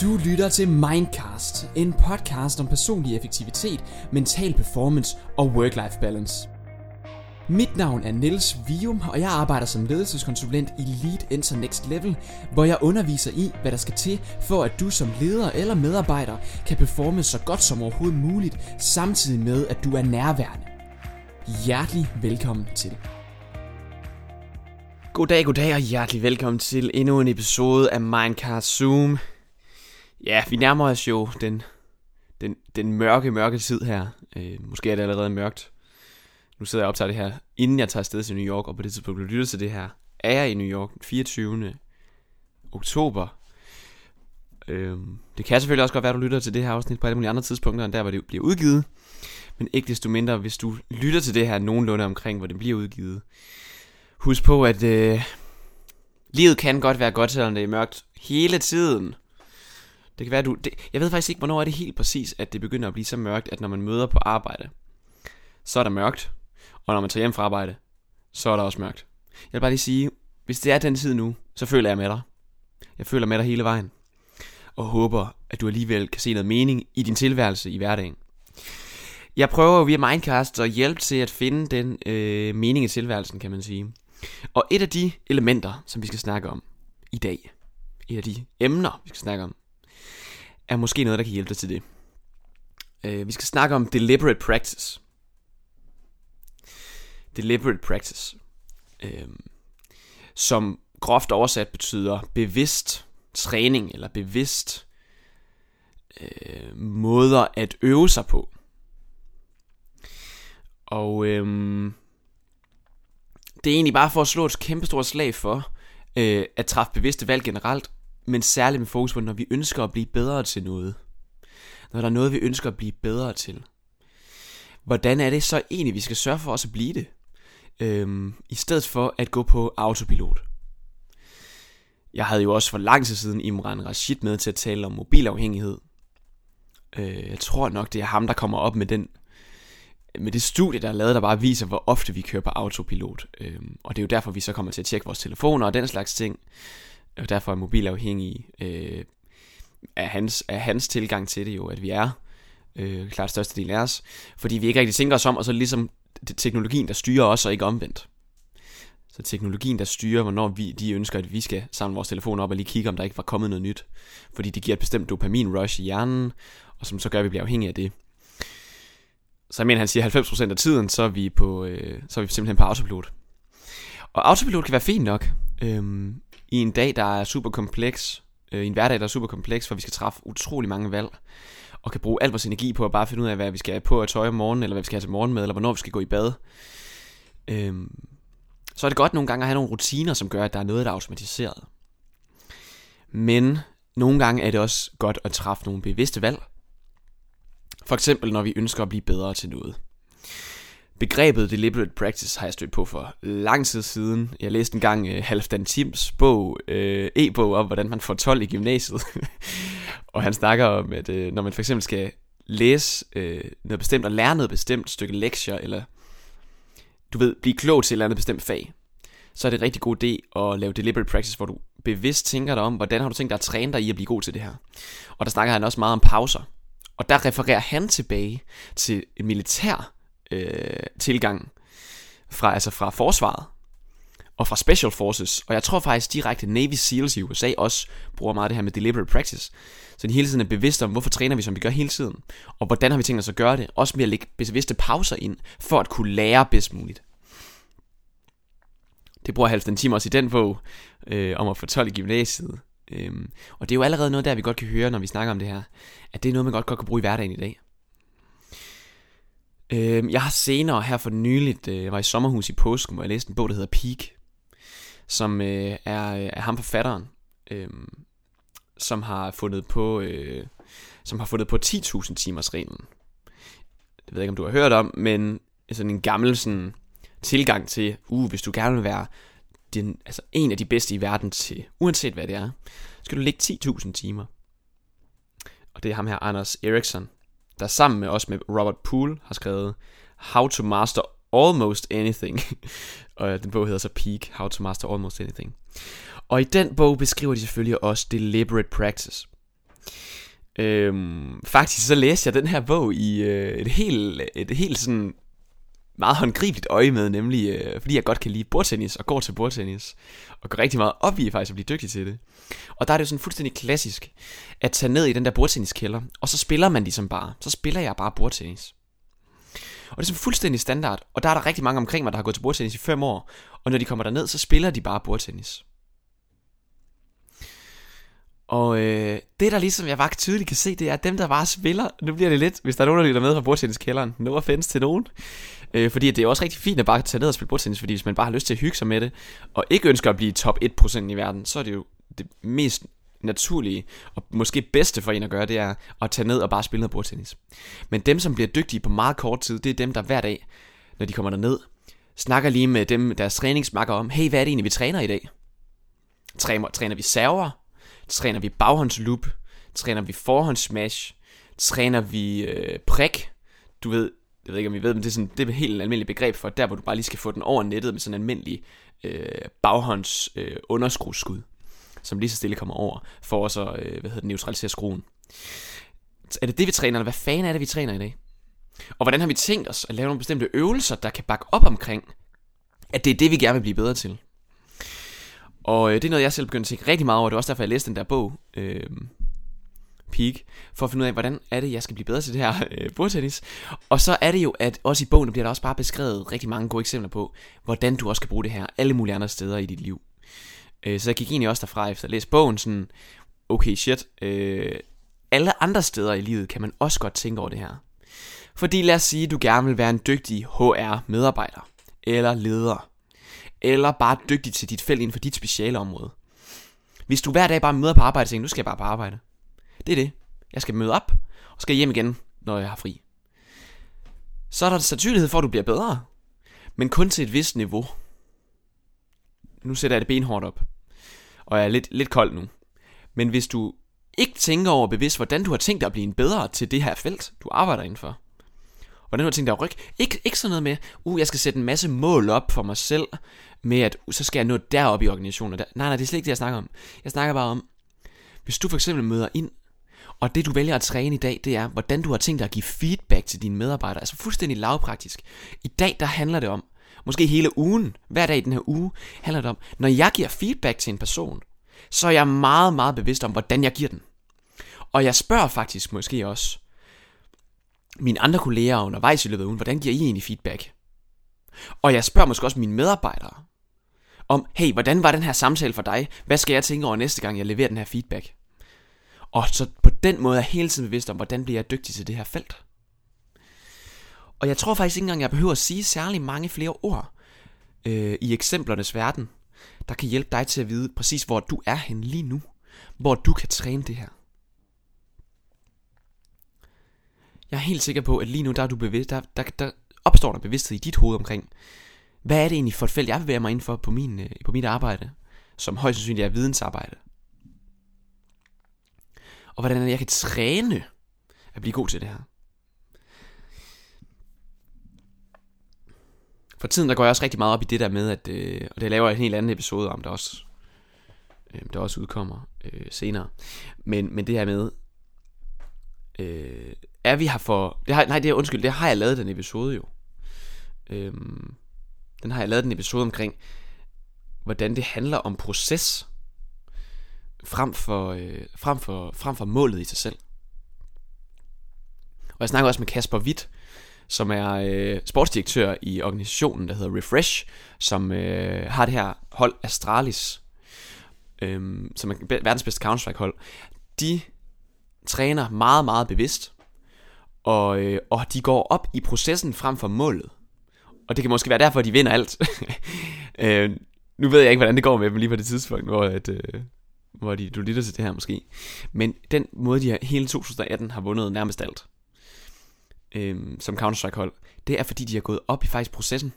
Du lytter til Mindcast, en podcast om personlig effektivitet, mental performance og work-life balance. Mit navn er Niels Vium, og jeg arbejder som ledelseskonsulent i Lead Enter Next Level, hvor jeg underviser i, hvad der skal til, for at du som leder eller medarbejder kan performe så godt som overhovedet muligt, samtidig med, at du er nærværende. Hjertelig velkommen til. Goddag, goddag og hjertelig velkommen til endnu en episode af Mindcast Zoom. Ja, vi nærmer os jo den, den, den mørke, mørke tid her. Øh, måske er det allerede mørkt. Nu sidder jeg og optager det her, inden jeg tager afsted til New York, og på det tidspunkt, du lytter til det her, er jeg i New York den 24. oktober. Øh, det kan selvfølgelig også godt være, at du lytter til det her afsnit på alle mulige andre tidspunkter, end der, hvor det bliver udgivet. Men ikke desto mindre, hvis du lytter til det her nogenlunde omkring, hvor det bliver udgivet. Husk på, at øh, livet kan godt være godt, selvom det er mørkt hele tiden. Det kan være, du... Det, jeg ved faktisk ikke, hvornår er det helt præcis, at det begynder at blive så mørkt, at når man møder på arbejde, så er der mørkt. Og når man tager hjem fra arbejde, så er der også mørkt. Jeg vil bare lige sige, hvis det er den tid nu, så føler jeg med dig. Jeg føler med dig hele vejen. Og håber, at du alligevel kan se noget mening i din tilværelse i hverdagen. Jeg prøver via Mindcast at hjælpe til at finde den øh, mening i tilværelsen, kan man sige. Og et af de elementer, som vi skal snakke om i dag, et af de emner, vi skal snakke om, er måske noget, der kan hjælpe dig til det. Øh, vi skal snakke om deliberate practice. Deliberate practice. Øh, som groft oversat betyder bevidst træning, eller bevidst øh, måder at øve sig på. Og øhm, det er egentlig bare for at slå et kæmpe stort slag for øh, at træffe bevidste valg generelt, men særligt med fokus på, når vi ønsker at blive bedre til noget. Når der er noget, vi ønsker at blive bedre til. Hvordan er det så egentlig, vi skal sørge for os at blive det? Øhm, I stedet for at gå på autopilot. Jeg havde jo også for lang tid siden Imran Rashid med til at tale om mobilafhængighed. Øh, jeg tror nok, det er ham, der kommer op med den med det studie, der er lavet, der bare viser, hvor ofte vi kører på autopilot. Øhm, og det er jo derfor, vi så kommer til at tjekke vores telefoner og den slags ting. Og derfor er mobilafhængige øh, af, hans, af hans tilgang til det jo, at vi er øh, klart største del af os. Fordi vi ikke rigtig tænker os om, og så ligesom det teknologien, der styrer os, og ikke omvendt. Så teknologien, der styrer, hvornår vi, de ønsker, at vi skal samle vores telefon op og lige kigge, om der ikke var kommet noget nyt. Fordi det giver et bestemt dopamin-rush i hjernen, og som så gør, at vi bliver afhængige af det. Så jeg mener, han siger 90% af tiden, så er vi, på, øh, så er vi simpelthen på autopilot. Og autopilot kan være fint nok. Øhm, i en dag, der er super kompleks. Øh, I en hverdag, der er super kompleks, hvor vi skal træffe utrolig mange valg. Og kan bruge al vores energi på at bare finde ud af, hvad vi skal have på at tøj om morgenen, eller hvad vi skal have til morgenmad, eller hvornår vi skal gå i bad. Øhm, så er det godt nogle gange at have nogle rutiner, som gør, at der er noget, der er automatiseret. Men nogle gange er det også godt at træffe nogle bevidste valg, for eksempel når vi ønsker at blive bedre til noget. Begrebet deliberate practice har jeg stødt på for lang tid siden. Jeg læste engang øh, uh, Halfdan Tims bog, uh, e-bog om, hvordan man får 12 i gymnasiet. og han snakker om, at uh, når man for eksempel skal læse uh, noget bestemt og lære noget bestemt stykke lektier, eller du ved, blive klog til et eller andet bestemt fag, så er det en rigtig god idé at lave deliberate practice, hvor du bevidst tænker dig om, hvordan har du tænkt dig at træne dig i at blive god til det her. Og der snakker han også meget om pauser. Og der refererer han tilbage til en militær øh, tilgang fra, altså fra forsvaret og fra Special Forces. Og jeg tror faktisk direkte Navy SEALs i USA også bruger meget det her med deliberate practice. Så de hele tiden er bevidste om, hvorfor træner vi, som vi gør hele tiden. Og hvordan har vi tænkt os at gøre det. Også med at lægge bevidste pauser ind, for at kunne lære bedst muligt. Det bruger Halvdan Tim også i den bog, øh, om at få 12 i gymnasiet. Øhm, og det er jo allerede noget der, vi godt kan høre, når vi snakker om det her, at det er noget, man godt, godt kan bruge i hverdagen i dag. Øhm, jeg har senere her for nyligt, øh, var i sommerhus i påsken, hvor jeg læste en bog, der hedder Peak, som øh, er, øh, er ham forfatteren, øh, som har fundet på, øh, som har fundet på 10.000 timers reglen. Det ved jeg ikke, om du har hørt om, men sådan en gammel sådan, tilgang til, uh, hvis du gerne vil være den, altså en af de bedste i verden til, uanset hvad det er, skal du lægge 10.000 timer. Og det er ham her, Anders Eriksson, der sammen med os med Robert Poole har skrevet How to Master Almost Anything. og den bog hedder så Peak, How to Master Almost Anything. Og i den bog beskriver de selvfølgelig også deliberate practice. Øhm, faktisk så læste jeg den her bog i øh, et helt, et helt sådan meget håndgribeligt øje med, nemlig øh, fordi jeg godt kan lide bordtennis og går til bordtennis, og går rigtig meget op i faktisk at blive dygtig til det. Og der er det jo sådan fuldstændig klassisk, at tage ned i den der bordtenniskælder, og så spiller man ligesom bare. Så spiller jeg bare bordtennis. Og det er sådan fuldstændig standard, og der er der rigtig mange omkring mig, der har gået til bordtennis i fem år, og når de kommer derned, så spiller de bare bordtennis. Og øh, det der ligesom jeg bare tydeligt kan se, det er, at dem der bare spiller, nu bliver det lidt, hvis der er nogen, der lytter med fra bordtenniskælderen, no offense til nogen, øh, fordi det er også rigtig fint at bare tage ned og spille bordtennis, fordi hvis man bare har lyst til at hygge sig med det, og ikke ønsker at blive top 1% i verden, så er det jo det mest naturlige og måske bedste for en at gøre, det er at tage ned og bare spille noget bordtennis. Men dem, som bliver dygtige på meget kort tid, det er dem, der hver dag, når de kommer derned, snakker lige med dem, deres træningsmakker om, hey, hvad er det egentlig, vi træner i dag? Træner, træner vi server? Træner vi baghåndsloop? Træner vi forhåndssmash? Træner vi øh, prik? Du ved, jeg ved ikke om I ved, men det er, sådan, det er et helt almindeligt begreb for, der hvor du bare lige skal få den over nettet med sådan en almindelig øh, baghånds øh, underskrueskud som lige så stille kommer over, for at så, øh, hvad hedder det, neutralisere skruen. Er det det, vi træner, eller hvad fanden er det, vi træner i dag? Og hvordan har vi tænkt os at lave nogle bestemte øvelser, der kan bakke op omkring, at det er det, vi gerne vil blive bedre til? Og øh, det er noget, jeg selv begyndte at tænke rigtig meget over. Det var også derfor, jeg læste den der bog, øh, Peak, for at finde ud af, hvordan er det, jeg skal blive bedre til det her øh, bordtennis. Og så er det jo, at også i bogen bliver der også bare beskrevet rigtig mange gode eksempler på, hvordan du også skal bruge det her alle mulige andre steder i dit liv. Øh, så jeg gik egentlig også derfra efter at læse bogen sådan, okay shit, øh, alle andre steder i livet kan man også godt tænke over det her. Fordi lad os sige, at du gerne vil være en dygtig HR-medarbejder, eller leder, eller bare dygtig til dit felt inden for dit speciale område. Hvis du hver dag bare møder på arbejde og tænker, nu skal jeg bare på arbejde. Det er det. Jeg skal møde op, og skal hjem igen, når jeg har fri. Så er der sandsynlighed for, at du bliver bedre. Men kun til et vist niveau. Nu sætter jeg det benhårdt op og er lidt, lidt kold nu. Men hvis du ikke tænker over bevidst, hvordan du har tænkt dig at blive en bedre til det her felt, du arbejder indenfor, hvordan du har tænkt dig at rykke, ikke, ikke sådan noget med, uh, jeg skal sætte en masse mål op for mig selv, med at uh, så skal jeg nå derop i organisationen. Der. Nej, nej, det er slet ikke det, jeg snakker om. Jeg snakker bare om, hvis du for eksempel møder ind, og det du vælger at træne i dag, det er, hvordan du har tænkt dig at give feedback til dine medarbejdere. Altså fuldstændig lavpraktisk. I dag, der handler det om, måske hele ugen, hver dag i den her uge, handler det om, når jeg giver feedback til en person, så er jeg meget, meget bevidst om, hvordan jeg giver den. Og jeg spørger faktisk måske også mine andre kolleger undervejs i løbet af ugen, hvordan giver I egentlig feedback? Og jeg spørger måske også mine medarbejdere om, hey, hvordan var den her samtale for dig? Hvad skal jeg tænke over næste gang, jeg leverer den her feedback? Og så på den måde er jeg hele tiden bevidst om, hvordan bliver jeg dygtig til det her felt. Og jeg tror faktisk ikke engang, jeg behøver at sige særlig mange flere ord øh, i eksemplernes verden, der kan hjælpe dig til at vide præcis, hvor du er hen lige nu. Hvor du kan træne det her. Jeg er helt sikker på, at lige nu der er du bevidst, der, der, der opstår der bevidsthed i dit hoved omkring, hvad er det egentlig for et felt, jeg bevæger mig inden for på, min, øh, på mit arbejde, som højst sandsynligt er vidensarbejde. Og hvordan er det, jeg kan træne at blive god til det her. For tiden der går jeg også rigtig meget op i det der med, at, øh, og det laver jeg en helt anden episode om, der også, øh, der også udkommer øh, senere. Men, men det her med, øh, er vi her for, det har, nej det er undskyld, det har jeg lavet den episode jo. Øhm, den har jeg lavet den episode omkring, hvordan det handler om proces, frem for, øh, frem for, frem for målet i sig selv. Og jeg snakker også med Kasper Witt, som er øh, sportsdirektør i organisationen, der hedder Refresh, som øh, har det her hold Astralis, øh, som er verdens bedste Counter-Strike hold. De træner meget, meget bevidst, og, øh, og de går op i processen frem for målet. Og det kan måske være derfor, at de vinder alt. øh, nu ved jeg ikke, hvordan det går med dem lige på det tidspunkt, hvor, at, øh, hvor de, du lytter til det her måske. Men den måde, de har, hele 2018 har vundet nærmest alt øh, som Counter-Strike hold, det er fordi, de har gået op i faktisk processen.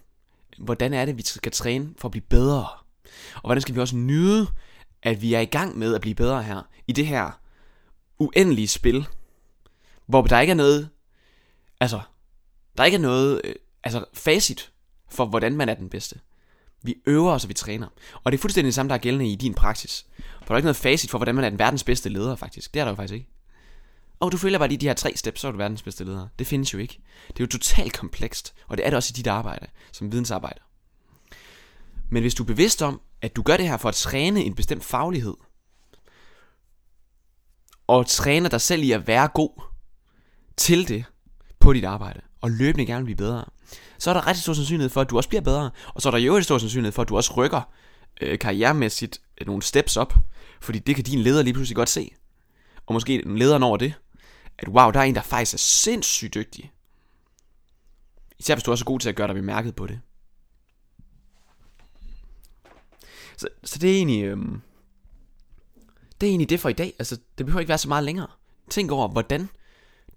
Hvordan er det, vi skal træne for at blive bedre? Og hvordan skal vi også nyde, at vi er i gang med at blive bedre her, i det her uendelige spil, hvor der ikke er noget, altså, der ikke er noget, øh, altså, facit for, hvordan man er den bedste. Vi øver os, og vi træner. Og det er fuldstændig det samme, der er gældende i din praksis. For der er ikke noget facit for, hvordan man er den verdens bedste leder, faktisk. Det er der jo faktisk ikke. Og du følger bare lige de her tre steps, så er du verdens bedste leder. Det findes jo ikke. Det er jo totalt komplekst, og det er det også i dit arbejde, som vidensarbejder. Men hvis du er bevidst om, at du gør det her for at træne en bestemt faglighed, og træner dig selv i at være god til det på dit arbejde, og løbende gerne blive bedre, så er der ret stor sandsynlighed for, at du også bliver bedre, og så er der jo stor sandsynlighed for, at du også rykker øh, karrieremæssigt øh, nogle steps op, fordi det kan din leder lige pludselig godt se. Og måske lederen over det, at wow, der er en, der faktisk er sindssygt dygtig. Især hvis du også er god til at gøre dig bemærket på det. Så, så det er egentlig... Øhm, det er egentlig det for i dag. Altså, det behøver ikke være så meget længere. Tænk over, hvordan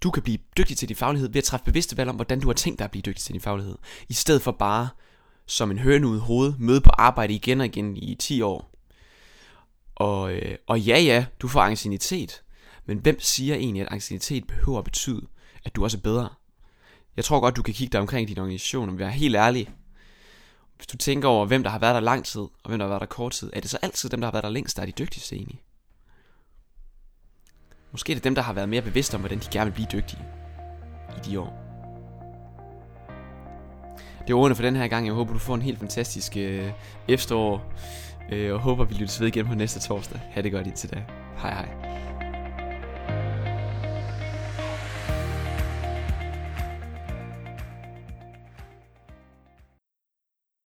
du kan blive dygtig til din faglighed ved at træffe bevidste valg om, hvordan du har tænkt dig at blive dygtig til din faglighed. I stedet for bare som en høne ud hoved, møde på arbejde igen og igen i 10 år. Og, øh, og ja, ja, du får angstinitet. Men hvem siger egentlig, at angstinitet behøver at betyde, at du også er bedre? Jeg tror godt, du kan kigge dig omkring din organisation og være helt ærlig. Hvis du tænker over, hvem der har været der lang tid, og hvem der har været der kort tid, er det så altid dem, der har været der længst, der er de dygtigste egentlig? Måske er det dem, der har været mere bevidste om, hvordan de gerne vil blive dygtige i de år. Det var ordene for den her gang. Jeg håber, du får en helt fantastisk øh, efterår. Øh, og håber, vi lyttes ved igen på næste torsdag. Ha' det godt indtil da. Hej hej.